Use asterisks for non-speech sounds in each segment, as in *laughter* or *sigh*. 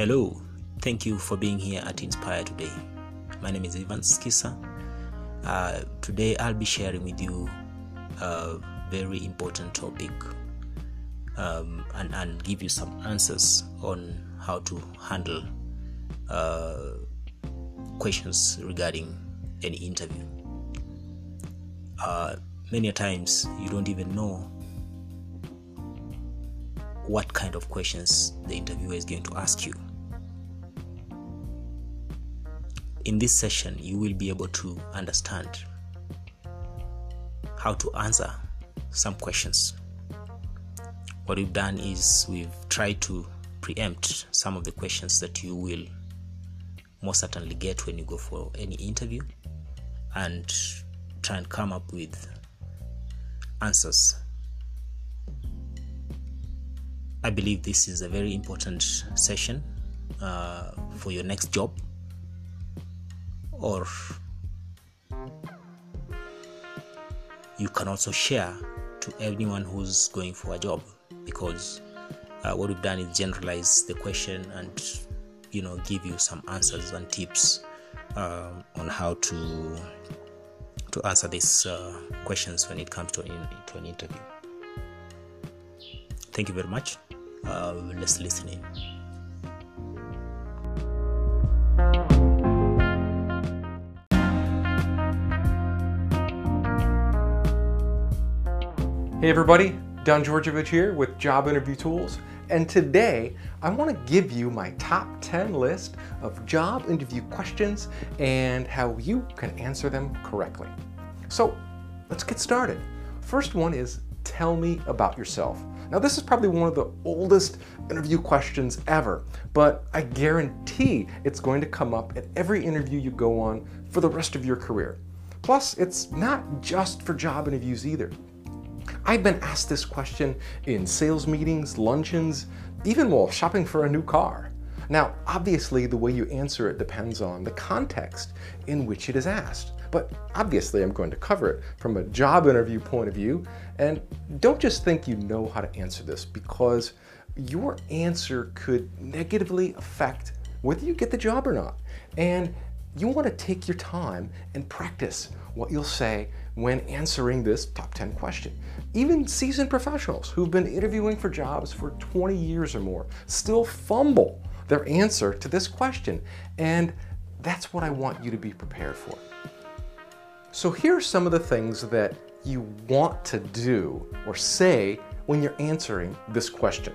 Hello, thank you for being here at Inspire today. My name is Ivan Skisa. Uh, today I'll be sharing with you a very important topic um, and, and give you some answers on how to handle uh, questions regarding any interview. Uh, many times you don't even know what kind of questions the interviewer is going to ask you. In this session, you will be able to understand how to answer some questions. What we've done is we've tried to preempt some of the questions that you will most certainly get when you go for any interview and try and come up with answers I believe this is a very important session uh, for your next job or you can also share to anyone who's going for a job because uh, what we've done is generalize the question and you know give you some answers and tips um, on how to to answer these uh, questions when it comes to, to an interview thank you very much uh, let's listen in. Hey everybody, Don Georgevich here with Job Interview Tools, and today I want to give you my top 10 list of job interview questions and how you can answer them correctly. So let's get started. First one is tell me about yourself. Now this is probably one of the oldest interview questions ever, but I guarantee it's going to come up at every interview you go on for the rest of your career. Plus, it's not just for job interviews either. I've been asked this question in sales meetings, luncheons, even while shopping for a new car. Now, obviously, the way you answer it depends on the context in which it is asked. But obviously, I'm going to cover it from a job interview point of view. And don't just think you know how to answer this because your answer could negatively affect whether you get the job or not. And you want to take your time and practice what you'll say when answering this top 10 question. Even seasoned professionals who've been interviewing for jobs for 20 years or more still fumble their answer to this question. And that's what I want you to be prepared for. So here are some of the things that you want to do or say when you're answering this question.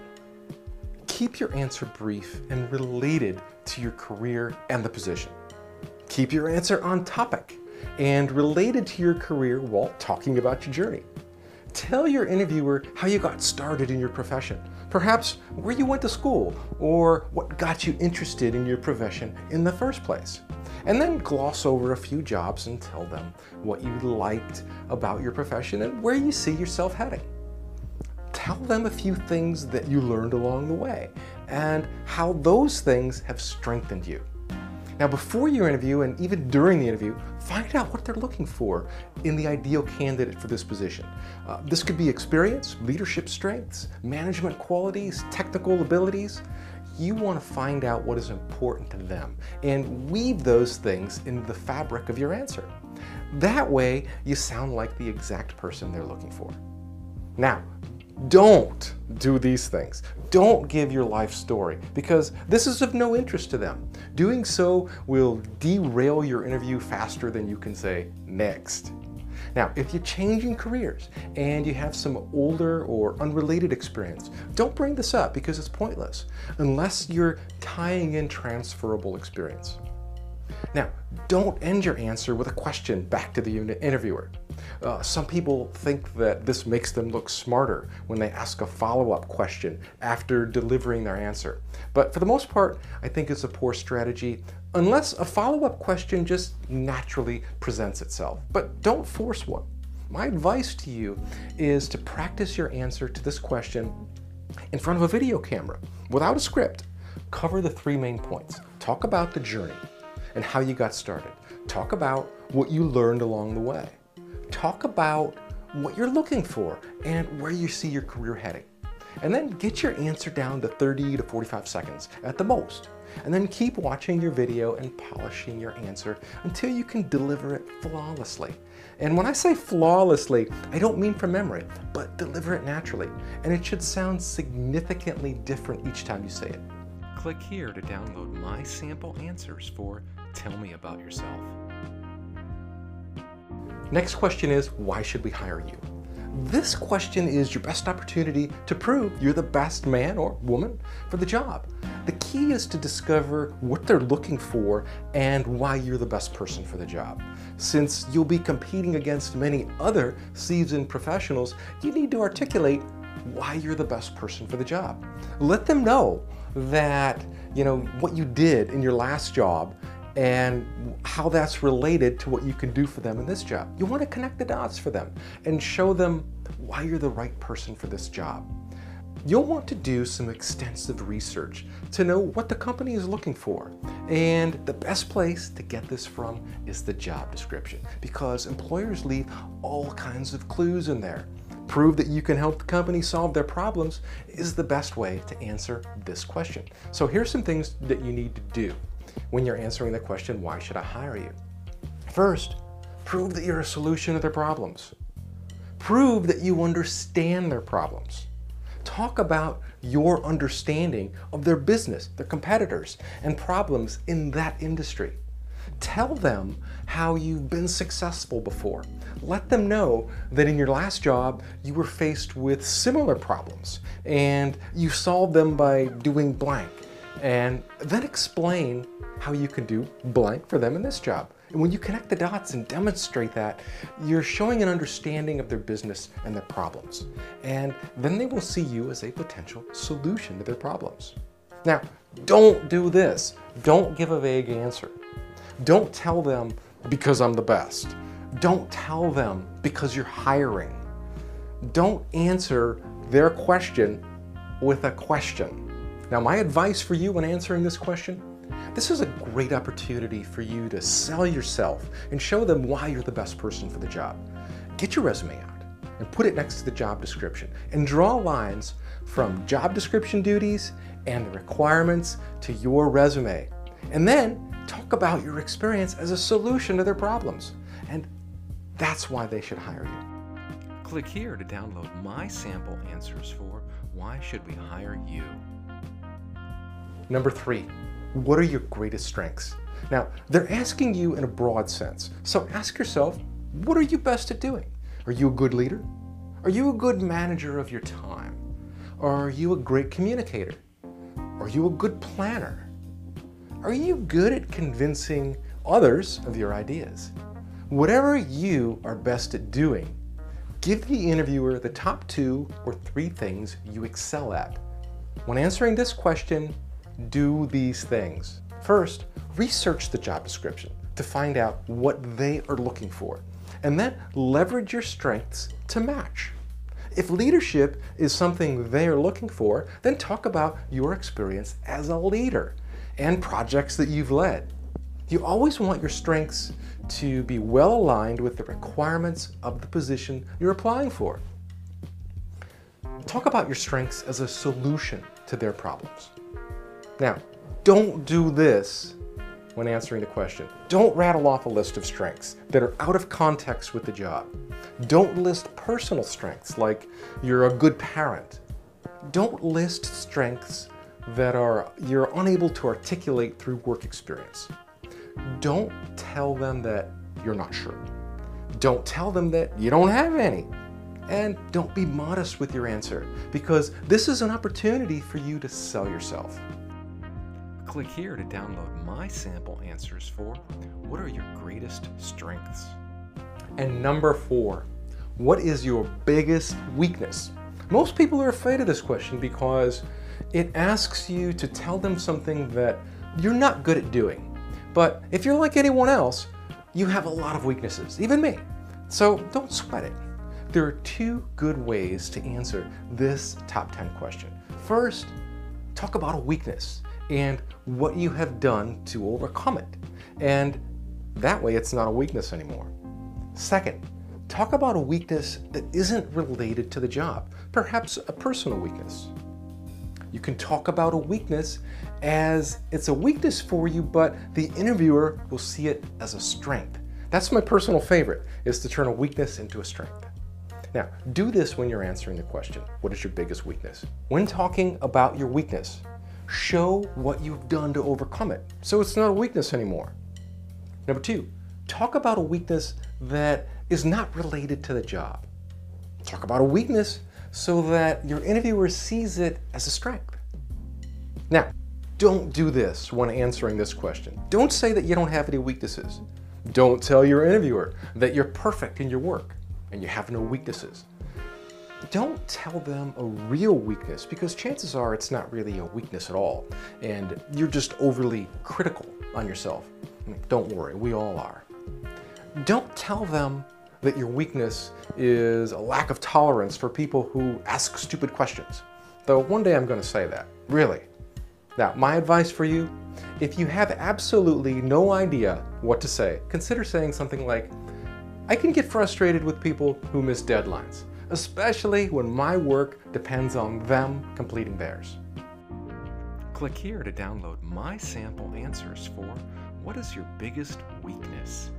Keep your answer brief and related to your career and the position. Keep your answer on topic and related to your career while talking about your journey. Tell your interviewer how you got started in your profession, perhaps where you went to school or what got you interested in your profession in the first place and then gloss over a few jobs and tell them what you liked about your profession and where you see yourself heading. Tell them a few things that you learned along the way and how those things have strengthened you. Now, before your interview and even during the interview, find out what they're looking for in the ideal candidate for this position. Uh, this could be experience, leadership strengths, management qualities, technical abilities you want to find out what is important to them and weave those things into the fabric of your answer. That way, you sound like the exact person they're looking for. Now, don't do these things. Don't give your life story because this is of no interest to them. Doing so will derail your interview faster than you can say next. Now, if you're changing careers and you have some older or unrelated experience, don't bring this up because it's pointless unless you're tying in transferable experience. Now, don't end your answer with a question back to the interviewer. Uh, some people think that this makes them look smarter when they ask a follow-up question after delivering their answer. But for the most part, I think it's a poor strategy unless a follow-up question just naturally presents itself. But don't force one. My advice to you is to practice your answer to this question in front of a video camera without a script. Cover the three main points. Talk about the journey and how you got started. Talk about what you learned along the way. Talk about what you're looking for and where you see your career heading. and then get your answer down to 30 to 45 seconds at the most. And then keep watching your video and polishing your answer until you can deliver it flawlessly. And when I say flawlessly, I don't mean from memory, but deliver it naturally. And it should sound significantly different each time you say it. Click here to download my sample answers for Tell Me About Yourself. Next question is, why should we hire you? This question is your best opportunity to prove you're the best man or woman for the job. The key is to discover what they're looking for and why you're the best person for the job. Since you'll be competing against many other seasoned professionals, you need to articulate why you're the best person for the job. Let them know that, you know, what you did in your last job and how that's related to what you can do for them in this job. You want to connect the dots for them and show them why you're the right person for this job. You'll want to do some extensive research to know what the company is looking for. And the best place to get this from is the job description because employers leave all kinds of clues in there. Prove that you can help the company solve their problems is the best way to answer this question. So here's some things that you need to do when you're answering the question, why should I hire you? First, prove that you're a solution to their problems. Prove that you understand their problems. Talk about your understanding of their business, their competitors, and problems in that industry. Tell them how you've been successful before. Let them know that in your last job you were faced with similar problems and you solved them by doing blank. And then explain how you can do blank for them in this job. And when you connect the dots and demonstrate that, you're showing an understanding of their business and their problems. And then they will see you as a potential solution to their problems. Now, don't do this. Don't give a vague answer. Don't tell them because I'm the best. Don't tell them because you're hiring. Don't answer their question with a question. Now, my advice for you when answering this question this is a great opportunity for you to sell yourself and show them why you're the best person for the job. Get your resume out and put it next to the job description and draw lines from job description duties and the requirements to your resume. And then talk about your experience as a solution to their problems. And that's why they should hire you. Click here to download my sample answers for Why Should We Hire You? Number three, what are your greatest strengths? Now, they're asking you in a broad sense. So ask yourself, what are you best at doing? Are you a good leader? Are you a good manager of your time? Are you a great communicator? Are you a good planner? Are you good at convincing others of your ideas? Whatever you are best at doing, give the interviewer the top two or three things you excel at. When answering this question, do these things. First, research the job description to find out what they are looking for, and then leverage your strengths to match. If leadership is something they are looking for, then talk about your experience as a leader and projects that you've led. You always want your strengths to be well aligned with the requirements of the position you're applying for. Talk about your strengths as a solution to their problems. Now, don't do this when answering the question. Don't rattle off a list of strengths that are out of context with the job. Don't list personal strengths like you're a good parent. Don't list strengths that are you're unable to articulate through work experience. Don't tell them that you're not sure. Don't tell them that you don't have any. And don't be modest with your answer because this is an opportunity for you to sell yourself. Click here to download my sample answers for what are your greatest strengths? And number four, what is your biggest weakness? Most people are afraid of this question because it asks you to tell them something that you're not good at doing. But if you're like anyone else, you have a lot of weaknesses, even me. So don't sweat it. There are two good ways to answer this top 10 question. First, talk about a weakness and what you have done to overcome it. And that way it's not a weakness anymore. Second, talk about a weakness that isn't related to the job, perhaps a personal weakness. You can talk about a weakness as it's a weakness for you, but the interviewer will see it as a strength. That's my personal favorite, is to turn a weakness into a strength. Now, do this when you're answering the question, what is your biggest weakness? When talking about your weakness, show what you've done to overcome it, so it's not a weakness anymore. Number two, talk about a weakness that is not related to the job. Talk about a weakness so that your interviewer sees it as a strength. Now, don't do this when answering this question. Don't say that you don't have any weaknesses. Don't tell your interviewer that you're perfect in your work and you have no weaknesses. Don't tell them a real weakness because chances are it's not really a weakness at all and you're just overly critical on yourself. Don't worry, we all are. Don't tell them that your weakness is a lack of tolerance for people who ask stupid questions. Though one day I'm going to say that, really. Now, my advice for you if you have absolutely no idea what to say, consider saying something like, I can get frustrated with people who miss deadlines, especially when my work depends on them completing theirs. Click here to download my sample answers for what is your biggest weakness?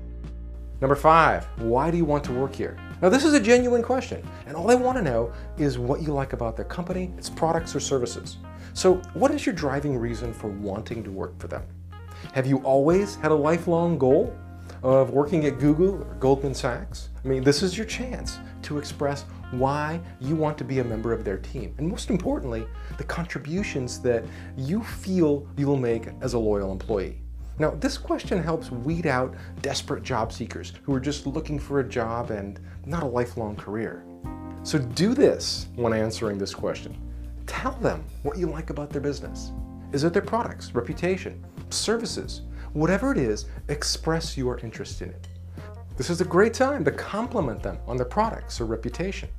Number five, why do you want to work here? Now, this is a genuine question, and all I want to know is what you like about their company, its products, or services. So, what is your driving reason for wanting to work for them? Have you always had a lifelong goal of working at Google or Goldman Sachs? I mean, this is your chance to express why you want to be a member of their team, and most importantly, the contributions that you feel you'll make as a loyal employee. Now, this question helps weed out desperate job seekers who are just looking for a job and not a lifelong career. So do this when answering this question. Tell them what you like about their business. Is it their products, reputation, services? Whatever it is, express your interest in it. This is a great time to compliment them on their products or reputation.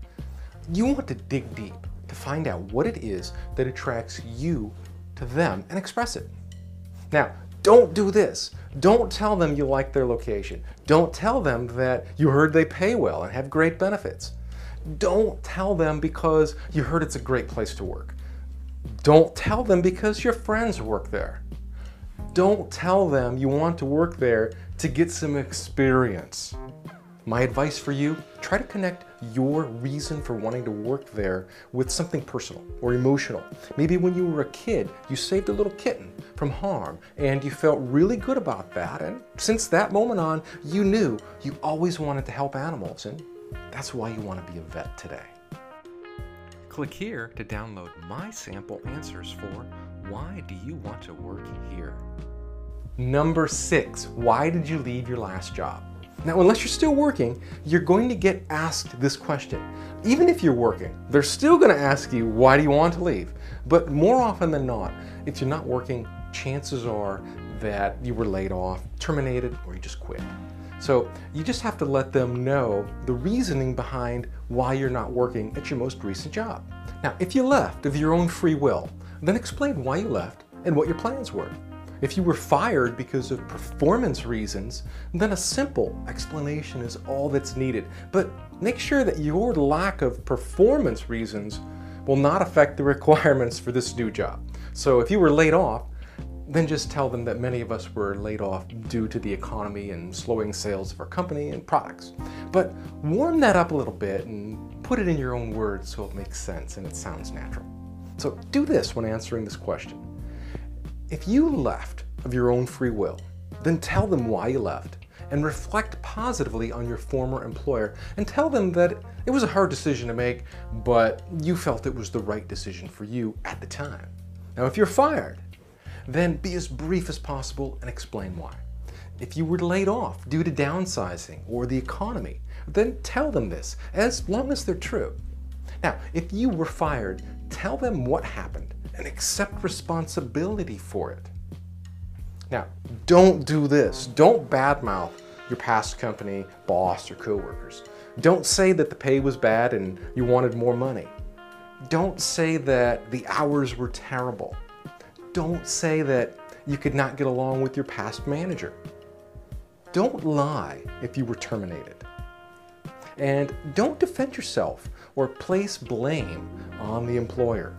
You want to dig deep to find out what it is that attracts you to them and express it. Now, don't do this. Don't tell them you like their location. Don't tell them that you heard they pay well and have great benefits. Don't tell them because you heard it's a great place to work. Don't tell them because your friends work there. Don't tell them you want to work there to get some experience. My advice for you, try to connect your reason for wanting to work there with something personal or emotional. Maybe when you were a kid, you saved a little kitten from harm and you felt really good about that. And since that moment on, you knew you always wanted to help animals and that's why you want to be a vet today. Click here to download my sample answers for why do you want to work here? Number six, why did you leave your last job? Now, unless you're still working, you're going to get asked this question. Even if you're working, they're still going to ask you, why do you want to leave? But more often than not, if you're not working, chances are that you were laid off, terminated, or you just quit. So you just have to let them know the reasoning behind why you're not working at your most recent job. Now, if you left of your own free will, then explain why you left and what your plans were. If you were fired because of performance reasons, then a simple explanation is all that's needed. But make sure that your lack of performance reasons will not affect the *laughs* requirements for this new job. So if you were laid off, then just tell them that many of us were laid off due to the economy and slowing sales of our company and products. But warm that up a little bit and put it in your own words so it makes sense and it sounds natural. So do this when answering this question. If you left of your own free will, then tell them why you left and reflect positively on your former employer and tell them that it was a hard decision to make, but you felt it was the right decision for you at the time. Now, if you're fired, then be as brief as possible and explain why. If you were laid off due to downsizing or the economy, then tell them this, as long as they're true. Now, if you were fired, tell them what happened and accept responsibility for it. Now, don't do this. Don't badmouth your past company, boss, or coworkers. Don't say that the pay was bad and you wanted more money. Don't say that the hours were terrible. Don't say that you could not get along with your past manager. Don't lie if you were terminated. And don't defend yourself or place blame on the employer.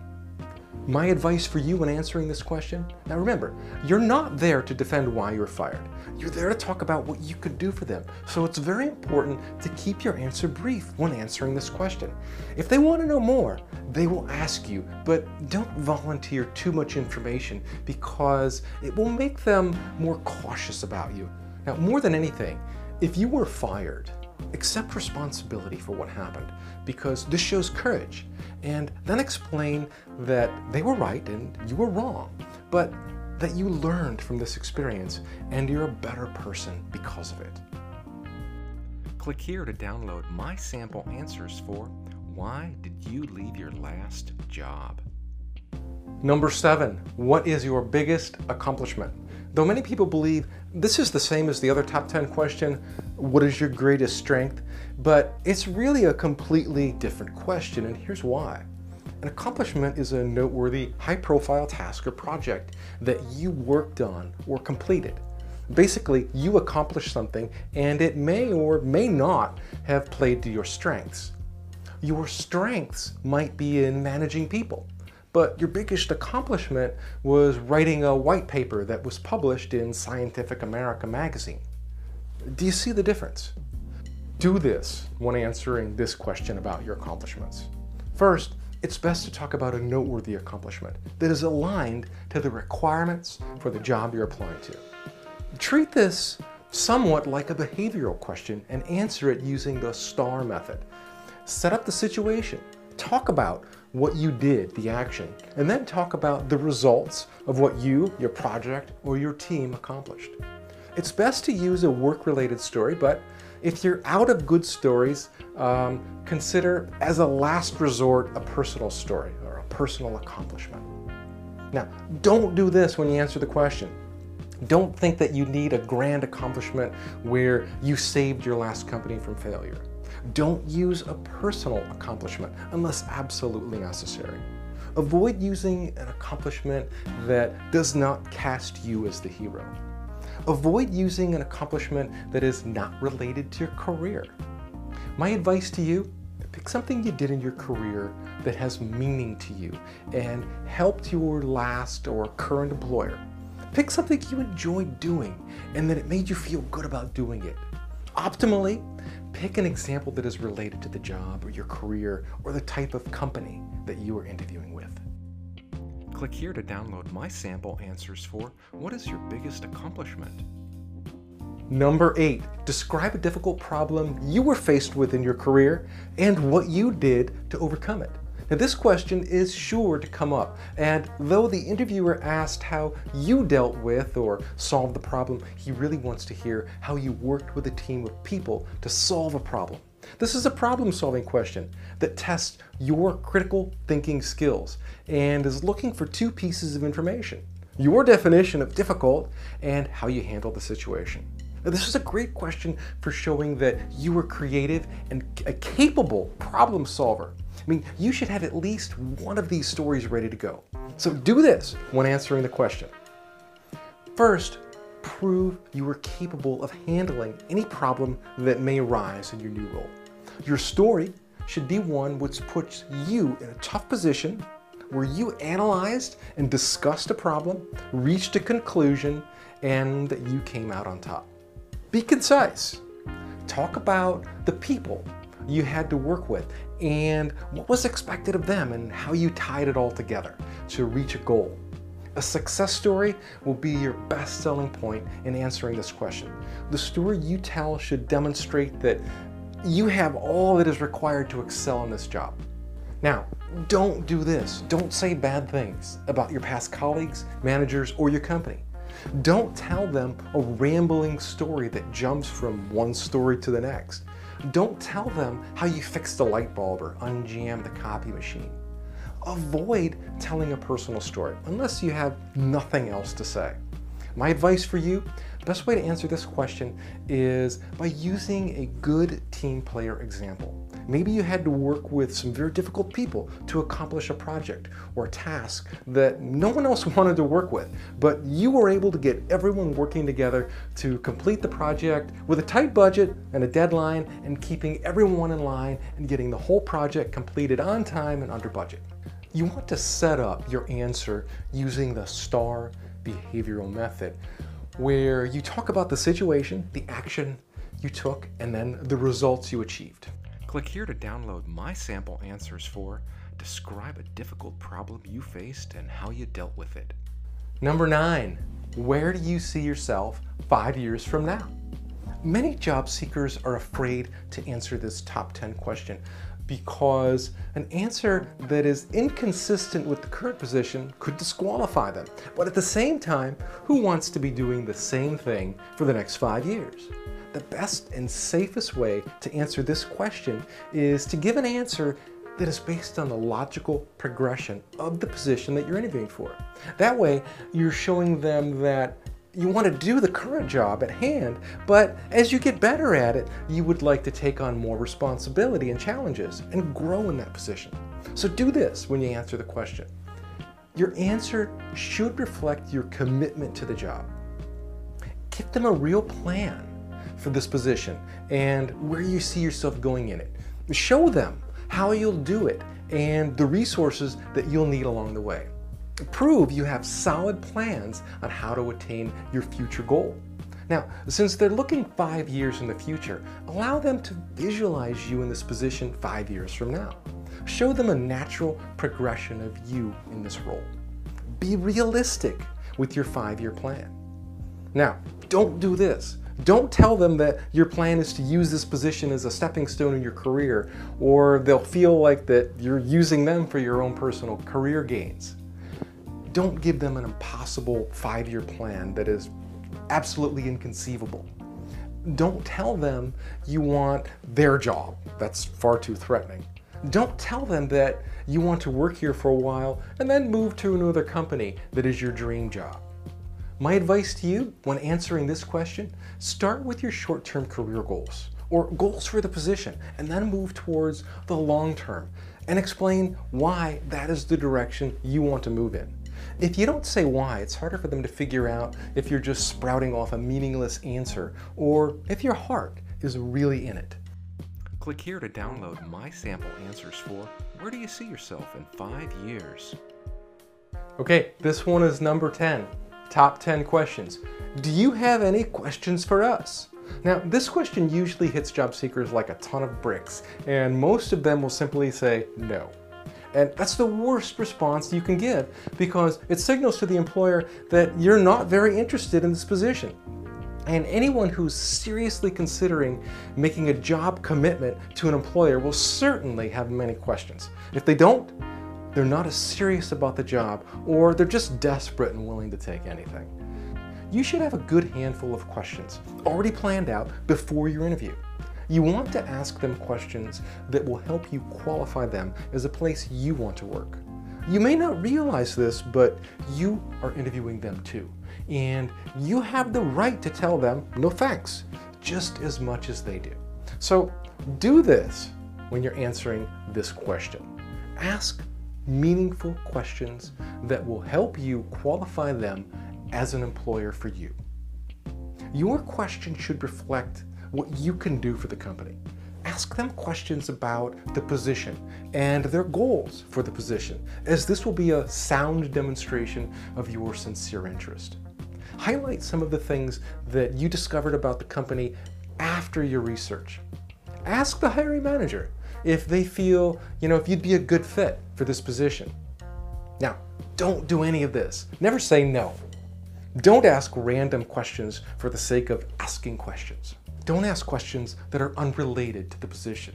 My advice for you when answering this question now remember, you're not there to defend why you were fired. You're there to talk about what you could do for them. So it's very important to keep your answer brief when answering this question. If they want to know more, they will ask you, but don't volunteer too much information because it will make them more cautious about you. Now, more than anything, if you were fired, accept responsibility for what happened because this shows courage and then explain that they were right and you were wrong, but that you learned from this experience and you're a better person because of it. Click here to download my sample answers for Why Did You Leave Your Last Job? Number seven, what is your biggest accomplishment? Though many people believe this is the same as the other top 10 question, what is your greatest strength? But it's really a completely different question, and here's why. An accomplishment is a noteworthy, high profile task or project that you worked on or completed. Basically, you accomplished something and it may or may not have played to your strengths. Your strengths might be in managing people but your biggest accomplishment was writing a white paper that was published in Scientific America magazine. Do you see the difference? Do this when answering this question about your accomplishments. First, it's best to talk about a noteworthy accomplishment that is aligned to the requirements for the job you're applying to. Treat this somewhat like a behavioral question and answer it using the STAR method. Set up the situation. Talk about what you did, the action, and then talk about the results of what you, your project, or your team accomplished. It's best to use a work-related story, but if you're out of good stories, um, consider as a last resort a personal story or a personal accomplishment. Now, don't do this when you answer the question. Don't think that you need a grand accomplishment where you saved your last company from failure. Don't use a personal accomplishment unless absolutely necessary. Avoid using an accomplishment that does not cast you as the hero. Avoid using an accomplishment that is not related to your career. My advice to you pick something you did in your career that has meaning to you and helped your last or current employer. Pick something you enjoyed doing and that it made you feel good about doing it. Optimally, pick an example that is related to the job or your career or the type of company that you are interviewing with. Click here to download my sample answers for what is your biggest accomplishment? Number eight, describe a difficult problem you were faced with in your career and what you did to overcome it. Now, this question is sure to come up, and though the interviewer asked how you dealt with or solved the problem, he really wants to hear how you worked with a team of people to solve a problem. This is a problem solving question that tests your critical thinking skills and is looking for two pieces of information your definition of difficult and how you handle the situation. Now, this is a great question for showing that you are creative and a capable problem solver. I mean, you should have at least one of these stories ready to go. So do this when answering the question. First, prove you are capable of handling any problem that may arise in your new role. Your story should be one which puts you in a tough position where you analyzed and discussed a problem, reached a conclusion, and you came out on top. Be concise. Talk about the people you had to work with and what was expected of them and how you tied it all together to reach a goal. A success story will be your best selling point in answering this question. The story you tell should demonstrate that you have all that is required to excel in this job. Now, don't do this. Don't say bad things about your past colleagues, managers, or your company. Don't tell them a rambling story that jumps from one story to the next. Don't tell them how you fixed the light bulb or unjammed the copy machine. Avoid telling a personal story unless you have nothing else to say. My advice for you, best way to answer this question is by using a good team player example. Maybe you had to work with some very difficult people to accomplish a project or a task that no one else *laughs* wanted to work with, but you were able to get everyone working together to complete the project with a tight budget and a deadline and keeping everyone in line and getting the whole project completed on time and under budget. You want to set up your answer using the STAR behavioral method, where you talk about the situation, the action you took, and then the results you achieved. Click here to download my sample answers for Describe a difficult problem you faced and how you dealt with it. Number nine, where do you see yourself five years from now? Many job seekers are afraid to answer this top 10 question because an answer that is inconsistent with the current position could disqualify them. But at the same time, who wants to be doing the same thing for the next five years? The best and safest way to answer this question is to give an answer that is based on the logical progression of the position that you're interviewing for. That way, you're showing them that you want to do the current job at hand, but as you get better at it, you would like to take on more responsibility and challenges and grow in that position. So do this when you answer the question. Your answer should reflect your commitment to the job. Give them a real plan for this position and where you see yourself going in it. Show them how you'll do it and the resources that you'll need along the way prove you have solid plans on how to attain your future goal. Now, since they're looking five years in the future, allow them to visualize you in this position five years from now. Show them a natural progression of you in this role. Be realistic with your five year plan. Now, don't do this. Don't tell them that your plan is to use this position as a stepping stone in your career, or they'll feel like that you're using them for your own personal career gains don't give them an impossible five year plan that is absolutely inconceivable. Don't tell them you want their job. That's far too threatening. Don't tell them that you want to work here for a while and then move to another company that is your dream job. My advice to you when answering this question start with your short term career goals or goals for the position and then move towards the long term and explain why that is the direction you want to move in. If you don't say why, it's harder for them to figure out if you're just sprouting off a meaningless answer or if your heart is really in it. Click here to download my sample answers for Where Do You See Yourself in Five Years? Okay, this one is number 10. Top 10 questions. Do you have any questions for us? Now, this question usually hits job seekers like a ton of bricks, and most of them will simply say no. And that's the worst response you can give because it signals to the employer that you're not very interested in this position. And anyone who's seriously considering making a job commitment to an employer will certainly have many questions. If they don't, they're not as serious about the job or they're just desperate and willing to take anything. You should have a good handful of questions already planned out before your interview. You want to ask them questions that will help you qualify them as a place you want to work. You may not realize this, but you are interviewing them too. And you have the right to tell them no thanks, just as much as they do. So do this when you're answering this question. Ask meaningful questions that will help you qualify them as an employer for you. Your question should reflect what you can do for the company. Ask them questions about the position and their goals for the position, as this will be a sound demonstration of your sincere interest. Highlight some of the things that you discovered about the company after your research. Ask the hiring manager if they feel, you know, if you'd be a good fit for this position. Now, don't do any of this. Never say no. Don't ask random questions for the sake of asking questions. Don't ask questions that are unrelated to the position.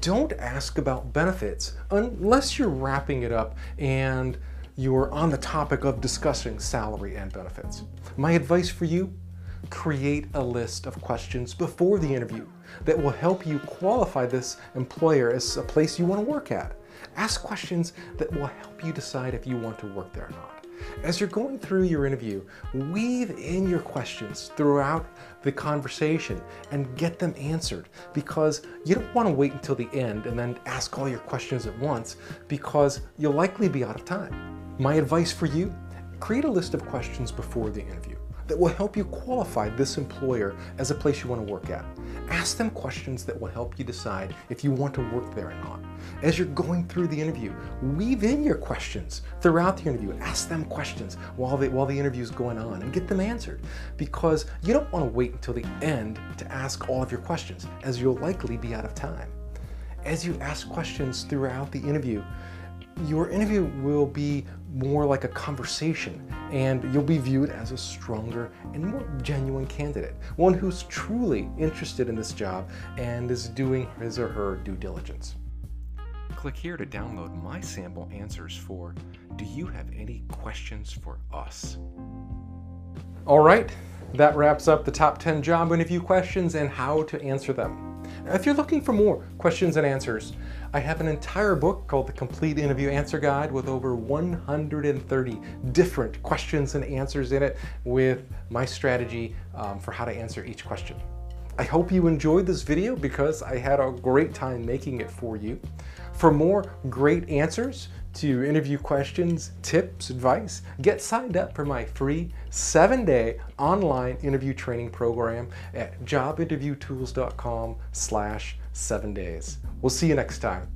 Don't ask about benefits unless you're wrapping it up and you're on the topic of discussing salary and benefits. My advice for you create a list of questions before the interview that will help you qualify this employer as a place you want to work at. Ask questions that will help you decide if you want to work there or not. As you're going through your interview, weave in your questions throughout the conversation and get them answered because you don't want to wait until the end and then ask all your questions at once because you'll likely be out of time. My advice for you create a list of questions before the interview that will help you qualify this employer as a place you want to work at. Ask them questions that will help you decide if you want to work there or not. As you're going through the interview, weave in your questions throughout the interview. Ask them questions while the, while the interview is going on and get them answered because you don't want to wait until the end to ask all of your questions as you'll likely be out of time. As you ask questions throughout the interview, your interview will be more like a conversation and you'll be viewed as a stronger and more genuine candidate, one who's truly interested in this job and is doing his or her due diligence. Click here to download my sample answers for Do you have any questions for us? All right, that wraps up the top 10 job interview questions and how to answer them. Now, if you're looking for more questions and answers, I have an entire book called The Complete Interview Answer Guide with over 130 different questions and answers in it with my strategy um, for how to answer each question. I hope you enjoyed this video because I had a great time making it for you. For more great answers to interview questions, tips, advice, get signed up for my free seven day online interview training program at jobinterviewtools.com slash seven days. We'll see you next time.